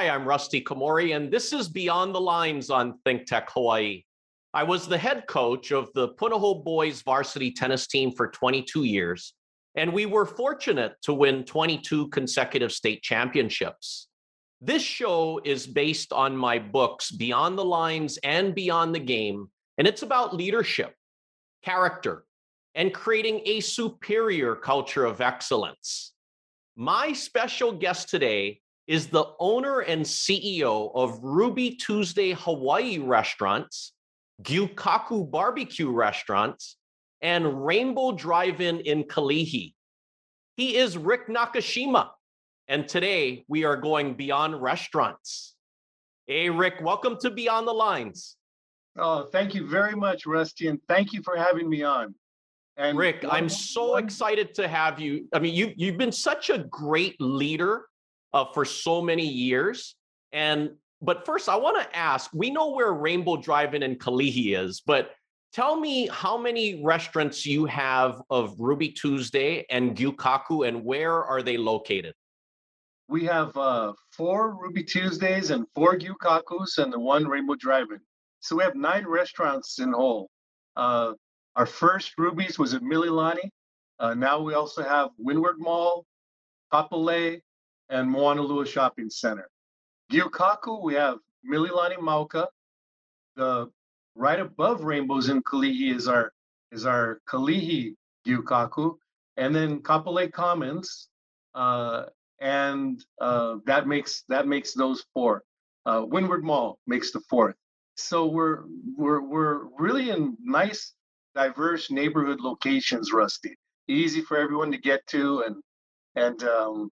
Hi, I'm Rusty Komori, and this is Beyond the Lines on Think Tech Hawaii. I was the head coach of the Punahou boys varsity tennis team for 22 years, and we were fortunate to win 22 consecutive state championships. This show is based on my books, Beyond the Lines and Beyond the Game, and it's about leadership, character, and creating a superior culture of excellence. My special guest today is the owner and CEO of Ruby Tuesday Hawaii Restaurants, Gyukaku Barbecue Restaurants, and Rainbow Drive-In in Kalihi. He is Rick Nakashima, and today we are going beyond restaurants. Hey, Rick, welcome to Beyond the Lines. Oh, thank you very much, Rusty, and thank you for having me on. And Rick, I'm so excited to have you. I mean, you you've been such a great leader uh, for so many years, and but first, I want to ask. We know where Rainbow Drive-In and Kalihi is, but tell me how many restaurants you have of Ruby Tuesday and Gyukaku, and where are they located? We have uh, four Ruby Tuesdays and four Gyukakus and the one Rainbow Drive-In. So we have nine restaurants in whole. Uh, our first Ruby's was at Mililani. Uh, now we also have Windward Mall, Kapolei, and Moanalua Shopping Center. Gyukaku, we have Mililani Mauka. The right above Rainbows in Kalihi is our is our Kalihi Gyukaku, and then Kapolei Commons, uh, and uh, that makes that makes those four. Uh, Windward Mall makes the fourth. So we're we're we're really in nice, diverse neighborhood locations, Rusty. Easy for everyone to get to, and and um,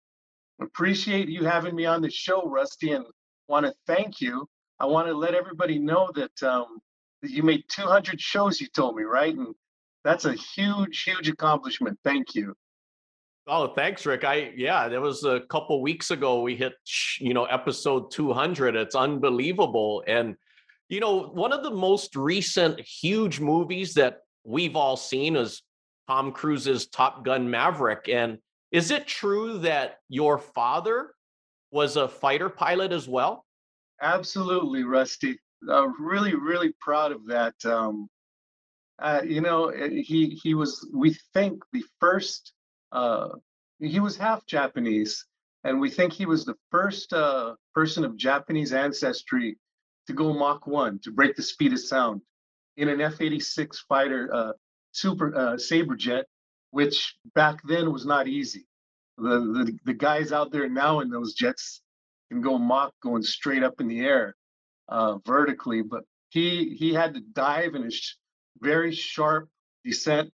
appreciate you having me on the show, Rusty, and want to thank you. I want to let everybody know that um, that you made 200 shows. You told me right, and that's a huge, huge accomplishment. Thank you. Oh, thanks, Rick. I yeah, that was a couple weeks ago we hit you know episode 200. It's unbelievable, and you know, one of the most recent huge movies that we've all seen is Tom Cruise's Top Gun Maverick. And is it true that your father was a fighter pilot as well? Absolutely, Rusty. I'm really, really proud of that. Um, uh, you know, eh, he he was we think the first. Uh, he was half Japanese, and we think he was the first uh, person of Japanese ancestry to go Mach 1 to break the speed of sound in an F 86 fighter uh, super uh, Sabre jet, which back then was not easy. The, the, the guys out there now in those jets can go Mach going straight up in the air uh, vertically, but he he had to dive in a sh- very sharp descent.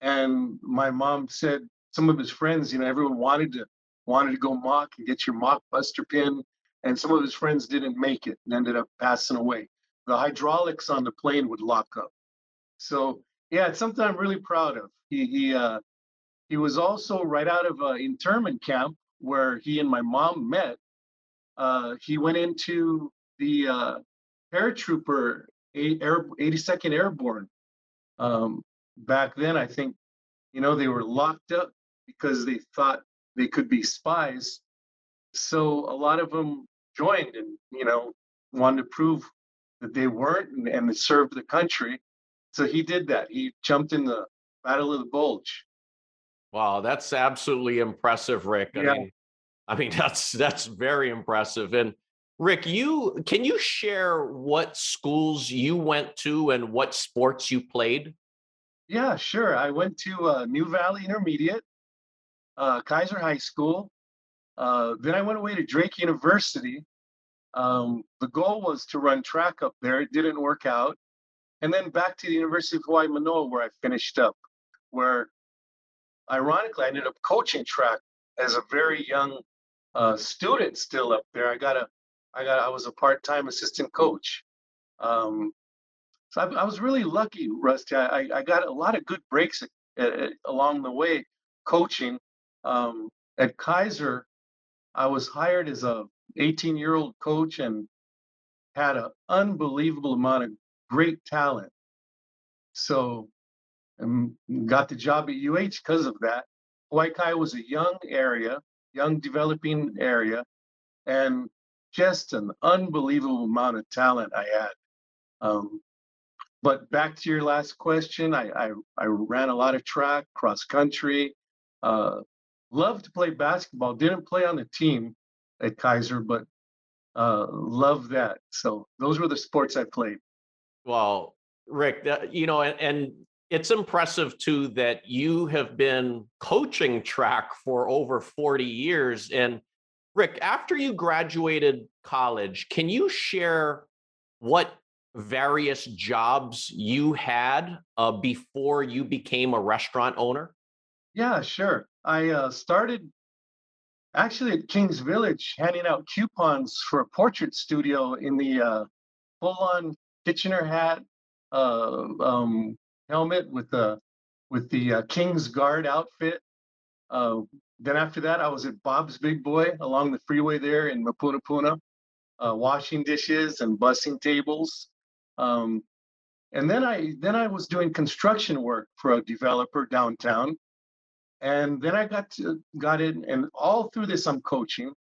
And my mom said some of his friends, you know, everyone wanted to wanted to go Mach and get your Mach buster pin and some of his friends didn't make it and ended up passing away. The hydraulics on the plane would lock up. So yeah, it's something I'm really proud of. He he uh, he was also right out of uh, internment camp where he and my mom met. Uh, he went into the uh, paratrooper Air, 82nd Airborne. Um, back then, I think, you know, they were locked up because they thought they could be spies. So a lot of them joined and you know wanted to prove that they weren't and, and served the country. So he did that. He jumped in the Battle of the Bulge. Wow, that's absolutely impressive, Rick. I yeah. mean, I mean that's that's very impressive. And Rick, you can you share what schools you went to and what sports you played? Yeah, sure. I went to uh, Niu Valley Intermediate, uh, Kaiser High School, uh, then I went away to Drake University. Um, the goal was to run track up there. It didn't work out. And then back to the University of Hawaii Manoa, where I finished up, where ironically I ended up coaching track as a very young uh, student still up there. I got a, I got, I was a part-time assistant coach. Um, so I, I, was really lucky, Rusty. I, I got a lot of good breaks at, at, along the way coaching. Um, at Kaiser, I was hired as a 18 year old coach and had an unbelievable amount of great talent. So um, got the job at UH because of that. Hawaii Kai was a young area, young developing area, and just an unbelievable amount of talent I had. Um, but back to your last question, I, I, I ran a lot of track, cross country. Uh, loved to play basketball. Didn't play on the team at Kaiser, but uh, love that. So those were the sports I played. Well, Rick, you know, and, and it's impressive too that you have been coaching track for over 40 years. And Rick, after you graduated college, can you share what various jobs you had uh, before you became a restaurant owner? Yeah, sure. I uh, started actually at Kings Village handing out coupons for a portrait studio in the uh, full-on Kitchener hat, uh, um, helmet with the with the uh, King's Guard outfit. Uh, then after that, I was at Bob's Big Boy along the freeway there in Mapunapuna, uh, washing dishes and bussing tables. Um, and then I then I was doing construction work for a developer downtown. And then I got to, got in, and all through this I'm coaching.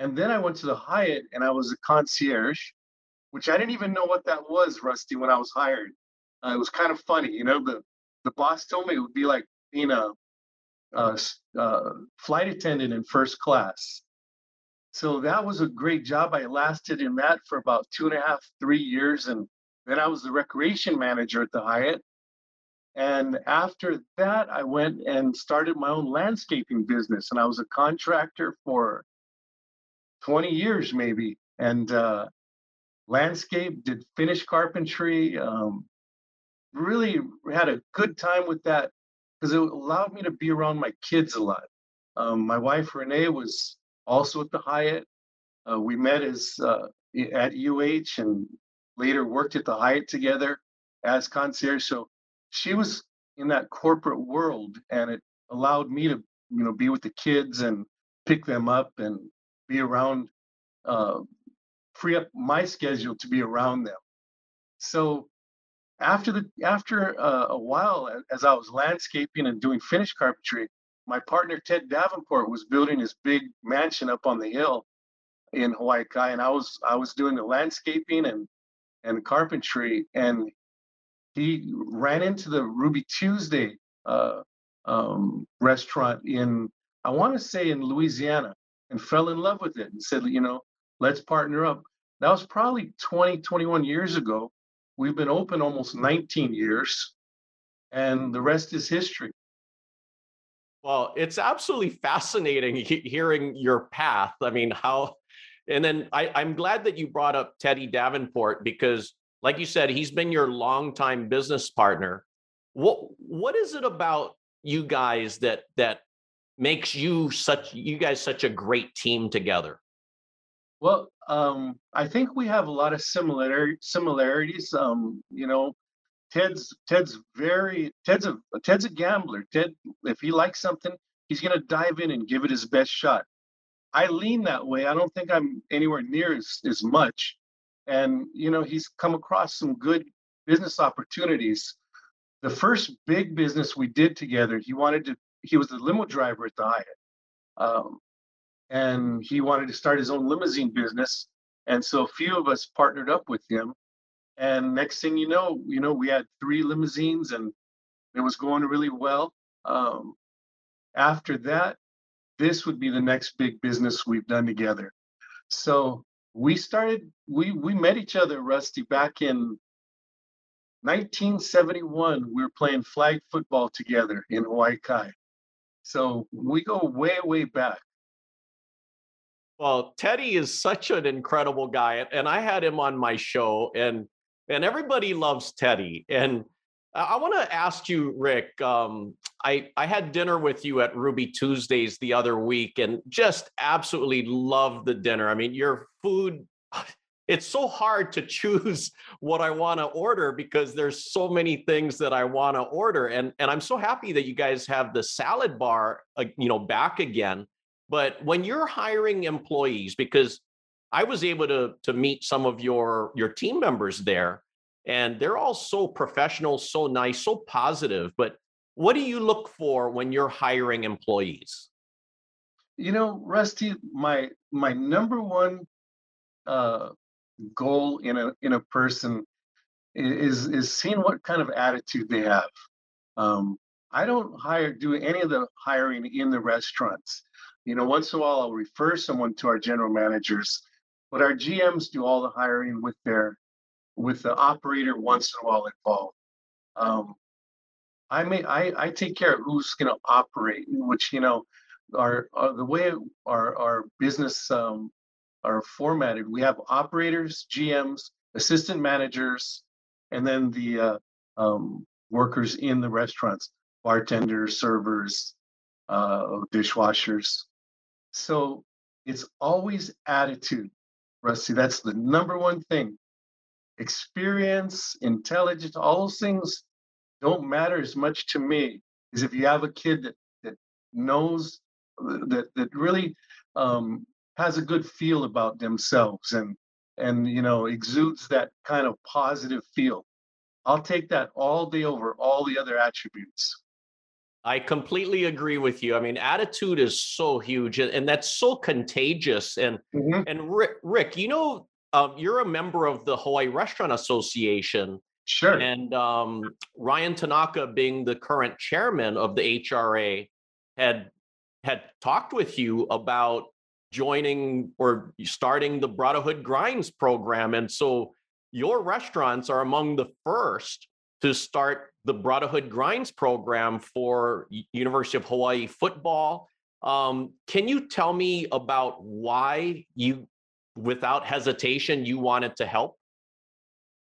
And then I went to the Hyatt, and I was a concierge, which I didn't even know what that was, Rusty, when I was hired. Uh, it was kind of funny, you know. The the boss told me it would be like being a, a, a flight attendant in first class. So that was a great job. I lasted in that for about two and a half, three years, and then I was the recreation manager at the Hyatt. And after that, I went and started my own landscaping business, and I was a contractor for 20 years, maybe, and uh, landscape, did finish carpentry, um, really had a good time with that because it allowed me to be around my kids a lot. Um, my wife Renee was also at the Hyatt. Uh, we met as uh, at UH and later worked at the Hyatt together as concierge. So she was in that corporate world, and it allowed me to you know be with the kids and pick them up and be around, uh, free up my schedule to be around them. So after the after uh, a while, as I was landscaping and doing finish carpentry, my partner Ted Davenport was building his big mansion up on the hill in Hawaii Kai, and I was I was doing the landscaping and and carpentry, and he ran into the Ruby Tuesday uh, um, restaurant in I want to say in Louisiana, and fell in love with it, and said, you know, let's partner up. That was probably 20, 21 years ago We've been open almost 19 years, and the rest is history. Well, it's absolutely fascinating hearing your path. I mean, how, and then I, I'm glad that you brought up Teddy Davenport because, like you said, he's been your longtime business partner. What What is it about you guys that that makes you such you guys such a great team together? Well, um, I think we have a lot of similar similarities. Um, you know, Ted's Ted's very Ted's a Ted's a gambler. Ted, if he likes something, he's gonna dive in and give it his best shot. I lean that way. I don't think I'm anywhere near as, as much. And you know, he's come across some good business opportunities. The first big business we did together, he wanted to. He was the limo driver at the Hyatt. Um, and he wanted to start his own limousine business. And so a few of us partnered up with him. And next thing you know, you know, we had three limousines and it was going really well. Um, after that, this would be the next big business we've done together. So we started, we we met each other, Rusty, back in 1971. We were playing flag football together in Hawaii Kai. So we go way, way back. Well, Teddy is such an incredible guy, and I had him on my show, and and everybody loves Teddy. And I want to ask you, Rick. Um, I I had dinner with you at Ruby Tuesdays the other week, and just absolutely loved the dinner. I mean, your food. It's so hard to choose what I want to order because there's so many things that I want to order, and and I'm so happy that you guys have the salad bar, uh, you know, back again but when you're hiring employees, because I was able to to meet some of your your team members there, and they're all so professional, so nice, so positive. But what do you look for when you're hiring employees? You know, Rusty, my my number one uh, goal in a in a person is is seeing what kind of attitude they have. Um, I don't hire do any of the hiring in the restaurants. You know, once in a while I'll refer someone to our general managers, but our GMs do all the hiring with their with the operator once in a while involved. Um, I may I, I take care of who's going to operate, which you know, our, our the way our our business um, are formatted. We have operators, GMs, assistant managers, and then the uh, um, workers in the restaurants, bartenders, servers, uh, dishwashers. So it's always attitude, Rusty. That's the number one thing. Experience, intelligence, all those things don't matter as much to me as if you have a kid that that knows that that really um, has a good feel about themselves and and you know exudes that kind of positive feel i'll take that all day over all the other attributes i completely agree with you i mean attitude is so huge and, that's so contagious and mm-hmm. and rick, rick you know um, you're a member of the hawaii restaurant association sure and um, ryan tanaka being the current chairman of the hra had had talked with you about joining or starting the Brotherhood Grinds program. And so your restaurants are among the first to start the Brotherhood Grinds program for University of Hawaii football. Um, can you tell me about why you, without hesitation, you wanted to help?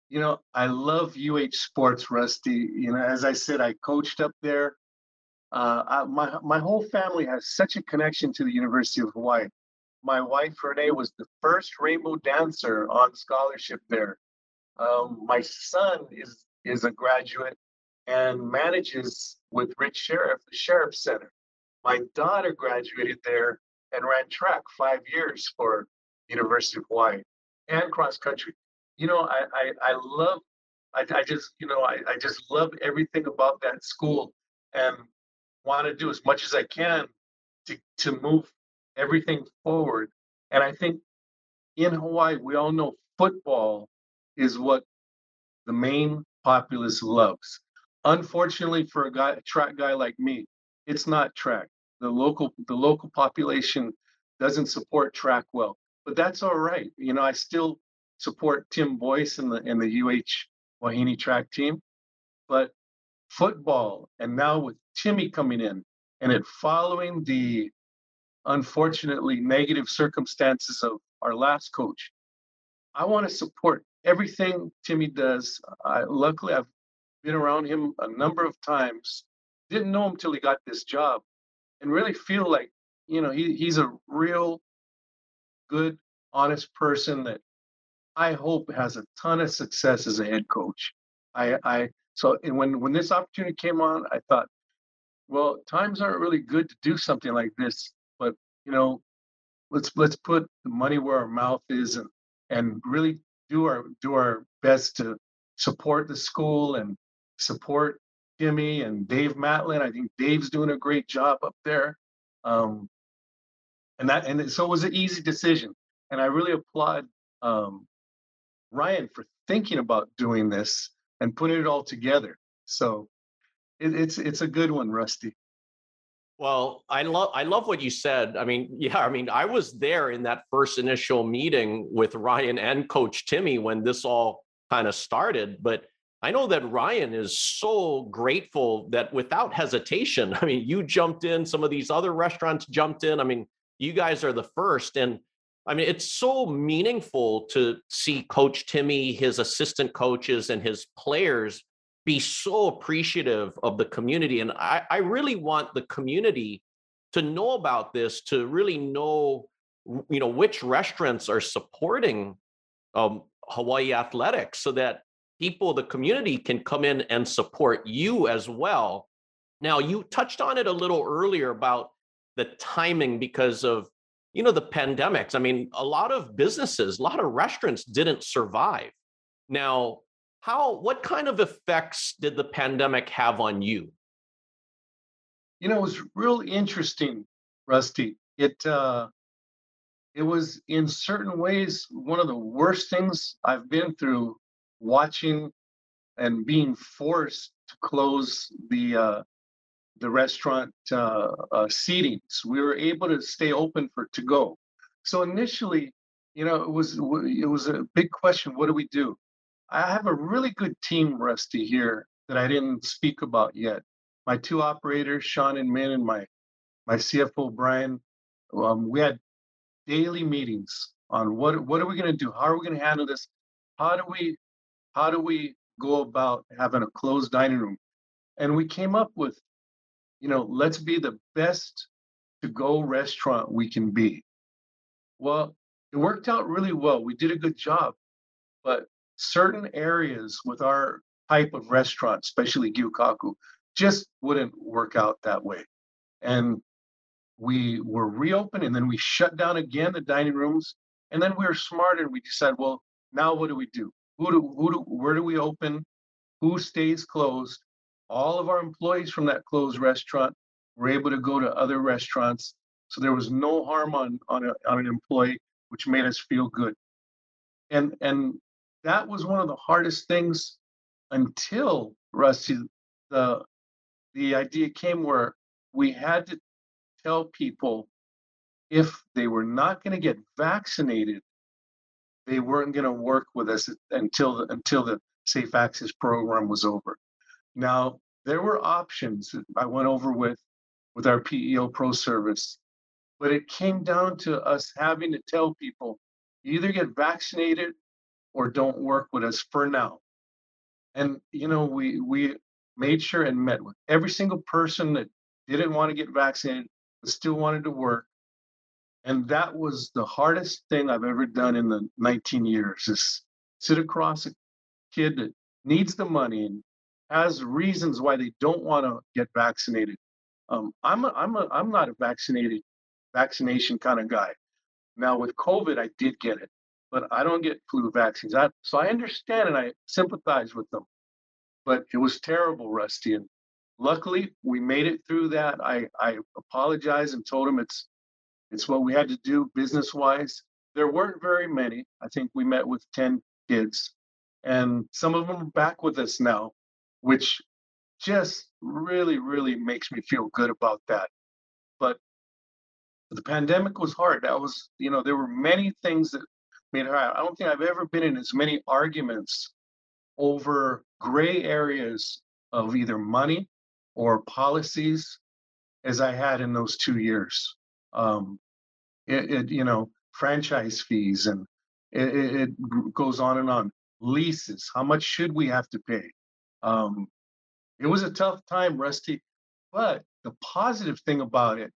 You know, I love UH sports, Rusty. You know, as I said, I coached up there. Uh, I, my my whole family has such a connection to the University of Hawaii my wife Renee was the first rainbow dancer on scholarship there. Um, my son is is a graduate and manages with Rich Sheriff, the Sheriff Center. My daughter graduated there and ran track five years for University of Hawaii and cross country. You know, I I, I love I, I just you know I, I just love everything about that school and want to do as much as I can to to move everything forward. And I think in Hawaii, we all know football is what the main populace loves. Unfortunately, for a guy, track guy like me, it's not track. The local, the local population doesn't support track well, but that's all right. You know, I still support Tim Boyce and the and the UH Wahine track team, but football and now with Timmy coming in and it following the unfortunately negative circumstances of our last coach. I want to support everything Timmy does. I, luckily, I've been around him a number of times. Didn't know him till he got this job, and really feel like you know he, he's a real good, honest person that I hope has a ton of success as a head coach. I, I so when when this opportunity came on, I thought, well, times aren't really good to do something like this but you know, let's let's put the money where our mouth is and and really do our do our best to support the school and support Jimmy and Dave Matlin. I think Dave's doing a great job up there. Um, and that and so it was an easy decision. And I really applaud um, Ryan for thinking about doing this and putting it all together. So it, it's it's a good one, Rusty. Well, I love I love what you said. I mean, yeah, I mean, I was there in that first initial meeting with Ryan and Coach Timmy when this all kind of started, but I know that Ryan is so grateful that without hesitation, I mean, you jumped in, some of these other restaurants jumped in. I mean, you guys are the first and I mean, it's so meaningful to see Coach Timmy, his assistant coaches, and his players be so appreciative of the community. And I, I really want the community to know about this, to really know, you know, which restaurants are supporting um, Hawaii athletics so that people, the community can come in and support you as well. Now, you touched on it a little earlier about the timing because of, you know, the pandemics. I mean, a lot of businesses, a lot of restaurants didn't survive. Now, how what kind of effects did the pandemic have on you you know it was real interesting rusty it uh it was in certain ways one of the worst things I've been through watching and being forced to close the uh, the restaurant uh, uh, seatings. We were able to stay open for to go. So initially, you know, it was it was a big question. What do we do? I have a really good team, Rusty, here that I didn't speak about yet. My two operators, Sean and Min, and my my CFO Brian. Um, we had daily meetings on what what are we going to do? How are we going to handle this? How do we how do we go about having a closed dining room? And we came up with, you know, let's be the best to go restaurant we can be. Well, it worked out really well. We did a good job, but certain areas with our type of restaurant, especially Gyukaku, just wouldn't work out that way. And we were reopened and then we shut down again the dining rooms. And then we were smart and we decided, well, now what do we do? Who do, who do, where do we open? Who stays closed? All of our employees from that closed restaurant were able to go to other restaurants. So there was no harm on, on, a, on an employee, which made us feel good. And, and that was one of the hardest things until Rusty, the, the idea came where we had to tell people if they were not going to get vaccinated, they weren't going to work with us until the, until the safe access program was over. Now there were options I went over with with our PEO Pro service, but it came down to us having to tell people either get vaccinated or don't work with us for now. And you know, we we made sure and met with every single person that didn't want to get vaccinated but still wanted to work. And that was the hardest thing I've ever done in the 19 years is sit across a kid that needs the money and has reasons why they don't want to get vaccinated. Um, I'm a, I'm a, I'm not a vaccinated vaccination kind of guy. Now with COVID, I did get it, but I don't get flu vaccines. I, so I understand and I sympathize with them. But it was terrible, Rusty, and luckily we made it through that. I, I apologized and told him it's it's what we had to do business wise. There weren't very many. I think we met with 10 kids, and some of them are back with us now, which just really, really makes me feel good about that. But the pandemic was hard. That was, you know, there were many things that made her. I don't think I've ever been in as many arguments over gray areas of either money or policies as I had in those two years. Um, it, it, you know, franchise fees and it, it, goes on and on. Leases, how much should we have to pay? Um, it was a tough time, Rusty. But the positive thing about it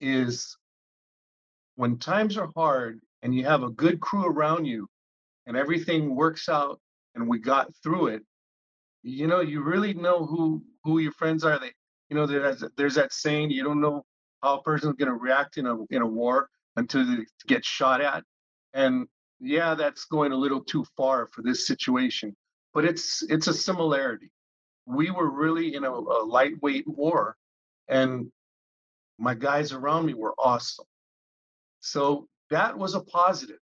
is when times are hard and you have a good crew around you and everything works out and we got through it, you know, you really know who who your friends are. They, you know, there's there's that saying you don't know how a person's going to react in a in a war until they get shot at, and yeah, that's going a little too far for this situation. But it's it's a similarity. We were really in a, a lightweight war, and my guys around me were awesome. So that was a positive.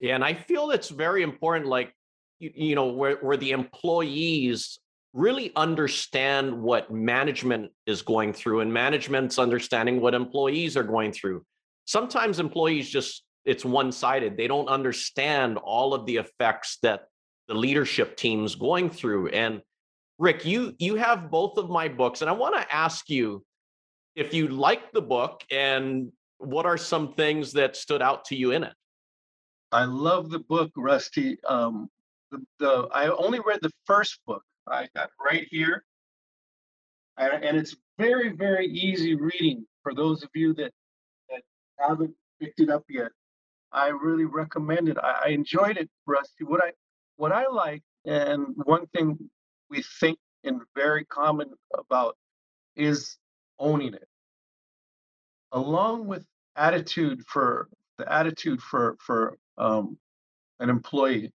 Yeah, and I feel it's very important. Like you, you know, where, where the employees really understand what management is going through and management's understanding what employees are going through. Sometimes employees just, it's one sided. They don't understand all of the effects that the leadership team's going through. And Rick, you you have both of my books, and I want to ask you if you like the book and what are some things that stood out to you in it. I love the book, Rusty. Um, the, the I only read the first book. I got right here, and, and it's very very easy reading for those of you that that haven't picked it up yet. I really recommend it. I, I enjoyed it, Rusty. What I what I like, and one thing we think and very common about is owning it, along with attitude for the attitude for for um, an employee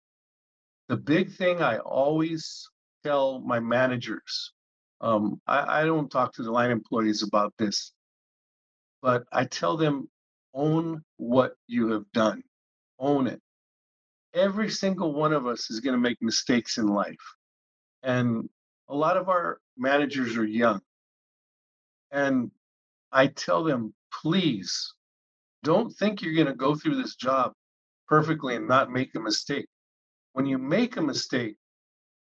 the big thing I always tell my managers, um, I, I don't talk to the line employees about this, but I tell them own what you have done. Own it. Every single one of us is going to make mistakes in life. And a lot of our managers are young. And I tell them, please don't think you're going to go through this job perfectly and not make a mistake. When you make a mistake,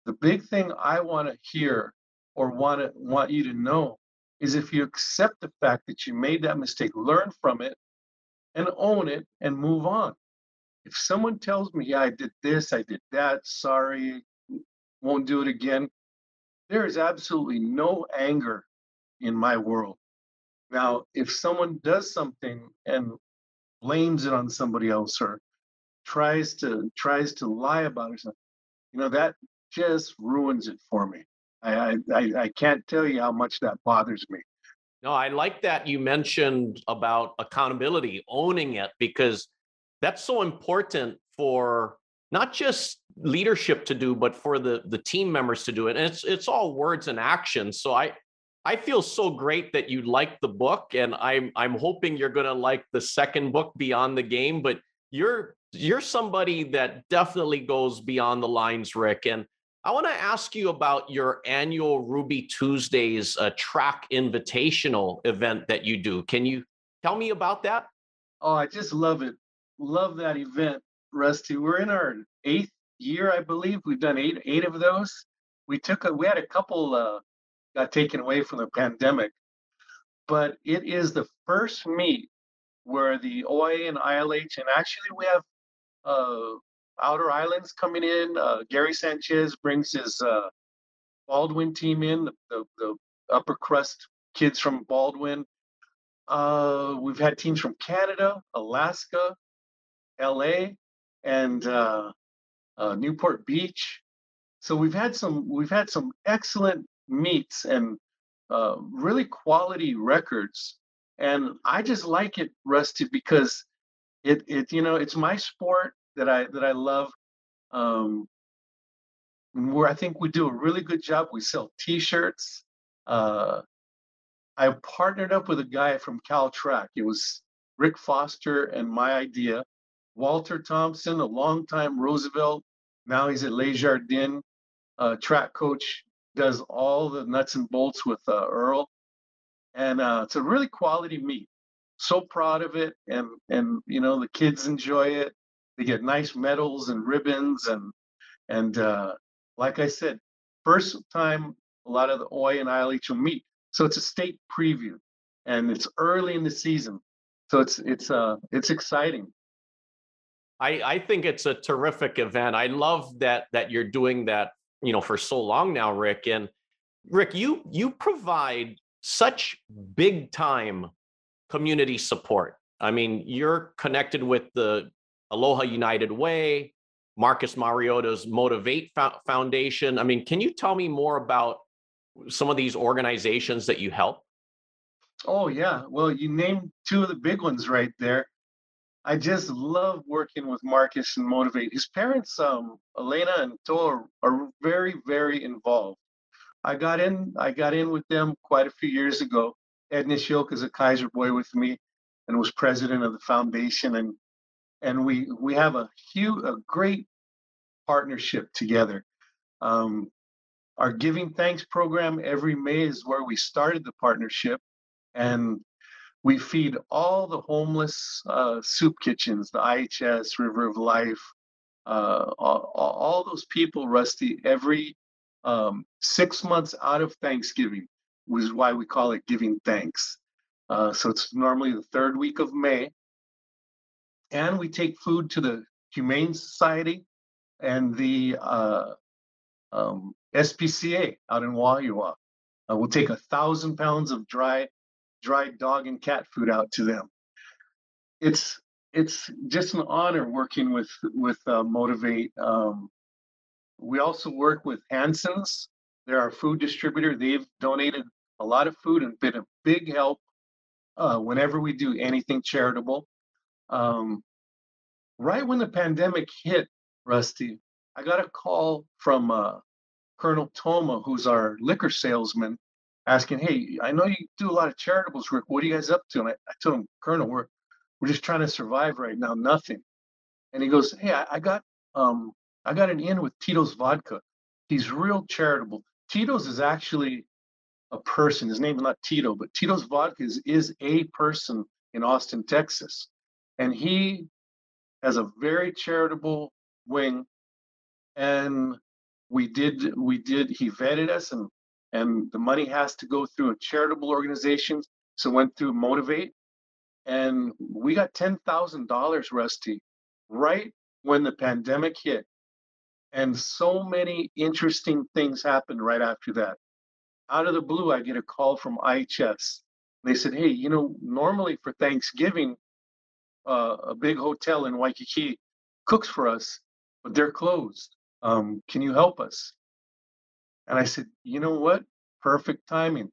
the big thing I want to hear or want to want you to know is if you accept the fact that you made that mistake, learn from it and own it and move on. If someone tells me, yeah, I did this, I did that, sorry, won't do it again, there is absolutely no anger in my world. Now, if someone does something and blames it on somebody else or tries to tries to lie about it, you know, that just ruins it for me. I, I I can't tell you how much that bothers me. No, I like that you mentioned about accountability, owning it, because that's so important for not just leadership to do, but for the the team members to do it. And it's it's all words and actions. So I I feel so great that you like the book, and I'm I'm hoping you're gonna like the second book, Beyond the Game. But you're you're somebody that definitely goes beyond the lines, Rick. And I want to ask you about your annual Ruby Tuesdays uh, track invitational event that you do. Can you tell me about that? Oh, I just love it. Love that event, Rusty. We're in our eighth year, I believe. We've done eight eight of those. We took a we had a couple uh, got taken away from the pandemic, but it is the first meet where the OIA and ILH and actually we have uh, outer islands coming in. Uh, Gary Sanchez brings his uh, Baldwin team in, the, the, the, upper crust kids from Baldwin. Uh, we've had teams from Canada, Alaska, LA, and uh, uh, Newport Beach. So we've had some we've had some excellent meets and uh, really quality records. And I just like it, Rusty, because it it you know it's my sport that I that I love. Um, where I think we do a really good job. We sell T-shirts. Uh, I partnered up with a guy from Cal Track. It was Rick Foster and my idea. Walter Thompson, a longtime Roosevelt, now he's at Le Jardin, uh, track coach, does all the nuts and bolts with uh, Earl, and uh, it's a really quality meet. So proud of it, and and you know the kids enjoy it. They get nice medals and ribbons, and and uh, like I said, first time a lot of the OI and ILH will meet. So it's a state preview, and it's early in the season, so it's it's uh it's exciting. I, I think it's a terrific event. I love that that you're doing that, you know, for so long now, Rick. And Rick, you you provide such big time community support. I mean, you're connected with the Aloha United Way, Marcus Mariota's Motivate Foundation. I mean, can you tell me more about some of these organizations that you help? Oh yeah, well, you named two of the big ones right there. I just love working with Marcus and Motivate. His parents, um, Alana and Toa, are very, very involved. I got in, I got in with them quite a few years ago. Ed Nishioka is a Kaiser boy with me and was president of the foundation. And and we we have a huge, a great partnership together. Um, our Giving Thanks program every May is where we started the partnership. And we feed all the homeless uh, soup kitchens, the IHS, River of Life, uh, all, all, those people, Rusty, every um, six months out of Thanksgiving, which is why we call it Giving Thanks. Uh, so it's normally the third week of May. And we take food to the Humane Society and the uh, um, SPCA out in Wahiawa. Uh, we'll take a thousand pounds of dry dried dog and cat food out to them. It's it's just an honor working with with uh, Motivate. Um, we also work with Hanson's. They're our food distributor. They've donated a lot of food and been a big help uh, whenever we do anything charitable. Um, right when the pandemic hit, Rusty, I got a call from uh, Colonel Toma, who's our liquor salesman, asking, "Hey, I know you do a lot of charitables work. What are you guys up to?" And I, I told him, "Colonel, we're we're just trying to survive right now, nothing. And he goes, Hey, I, I got um I got an in with Tito's vodka. He's real charitable. Tito's is actually a person. His name is not Tito, but Tito's vodka is, is a person in Austin, Texas. And he has a very charitable wing. And we did we did he vetted us and and the money has to go through a charitable organization. So went through Motivate and we got $10,000 Rusty right when the pandemic hit. And so many interesting things happened right after that. Out of the blue, I get a call from IHS. They said, Hey, you know, normally for Thanksgiving, uh, a big hotel in Waikiki cooks for us, but they're closed. Um, can you help us? And I said, You know what? Perfect timing.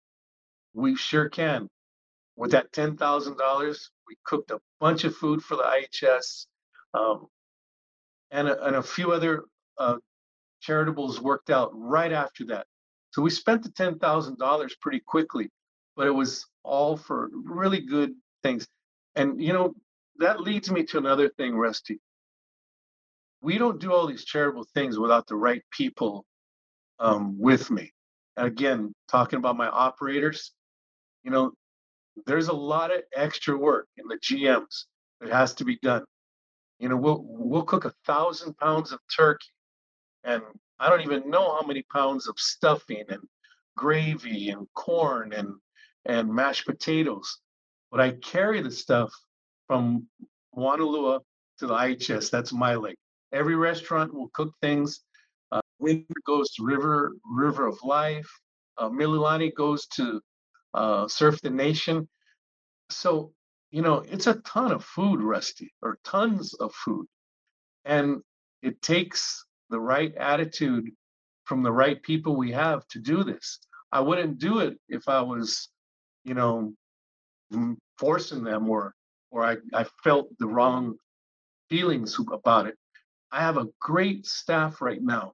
We sure can. With that $10,000, we cooked a bunch of food for the IHS. Um, and, a, and a few other uh, charitables worked out right after that. So we spent the $10,000 pretty quickly, but it was all for really good things. And, you know, that leads me to another thing, Rusty. We don't do all these charitable things without the right people um, with me. And again, talking about my operators, you know, there's a lot of extra work in the GMs that has to be done. You know, we'll we'll cook a thousand pounds of turkey, and I don't even know how many pounds of stuffing and gravy and corn and and mashed potatoes. But I carry the stuff from Moanalua to the IHS. That's my leg. Every restaurant will cook things. Uh, Winter goes to River River of Life. Uh, Mililani goes to uh, Surf the Nation. So you know, it's a ton of food, Rusty, or tons of food. And it takes the right attitude from the right people we have to do this. I wouldn't do it if I was, you know, forcing them or or I, I felt the wrong feelings about it. I have a great staff right now.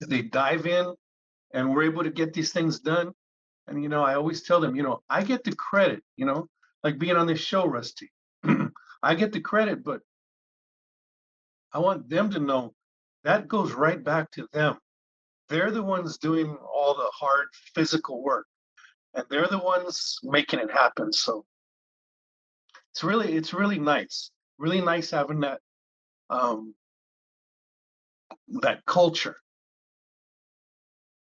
They dive in and we're able to get these things done. And you know, I always tell them, you know, I get the credit, you know, like being on this show, Rusty. I get the credit, but I want them to know that goes right back to them. They're the ones doing all the hard physical work, and they're the ones making it happen. So it's really, it's really nice. Really nice having that um, that culture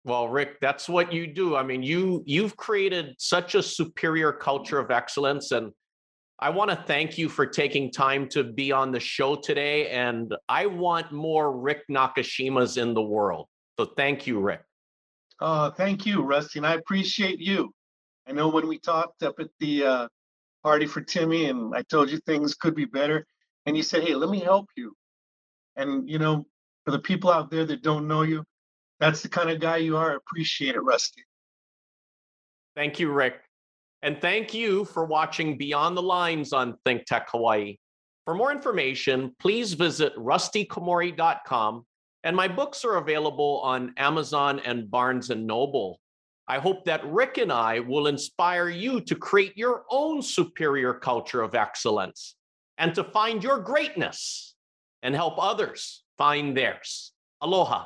well, Rick, that's what you do. I mean, you you've created such a superior culture of excellence and I want to thank you for taking time to be on the show today and I want more Rick Nakashimas in the world. So thank you, Rick. Uh, thank you, Rusty, and I appreciate you. I know when we talked up at the uh, party for Timmy and I told you things could be better and you said, "Hey, let me help you." And you know, for the people out there that don't know you, that's the kind of guy you are. Appreciate it, Rusty. Thank you, Rick. And thank you for watching Beyond the Lines on Think Tech Hawaii. For more information, please visit rustykomori.com and my books are available on Amazon and Barnes and Noble. I hope that Rick and I will inspire you to create your own superior culture of excellence and to find your greatness and help others find theirs. Aloha.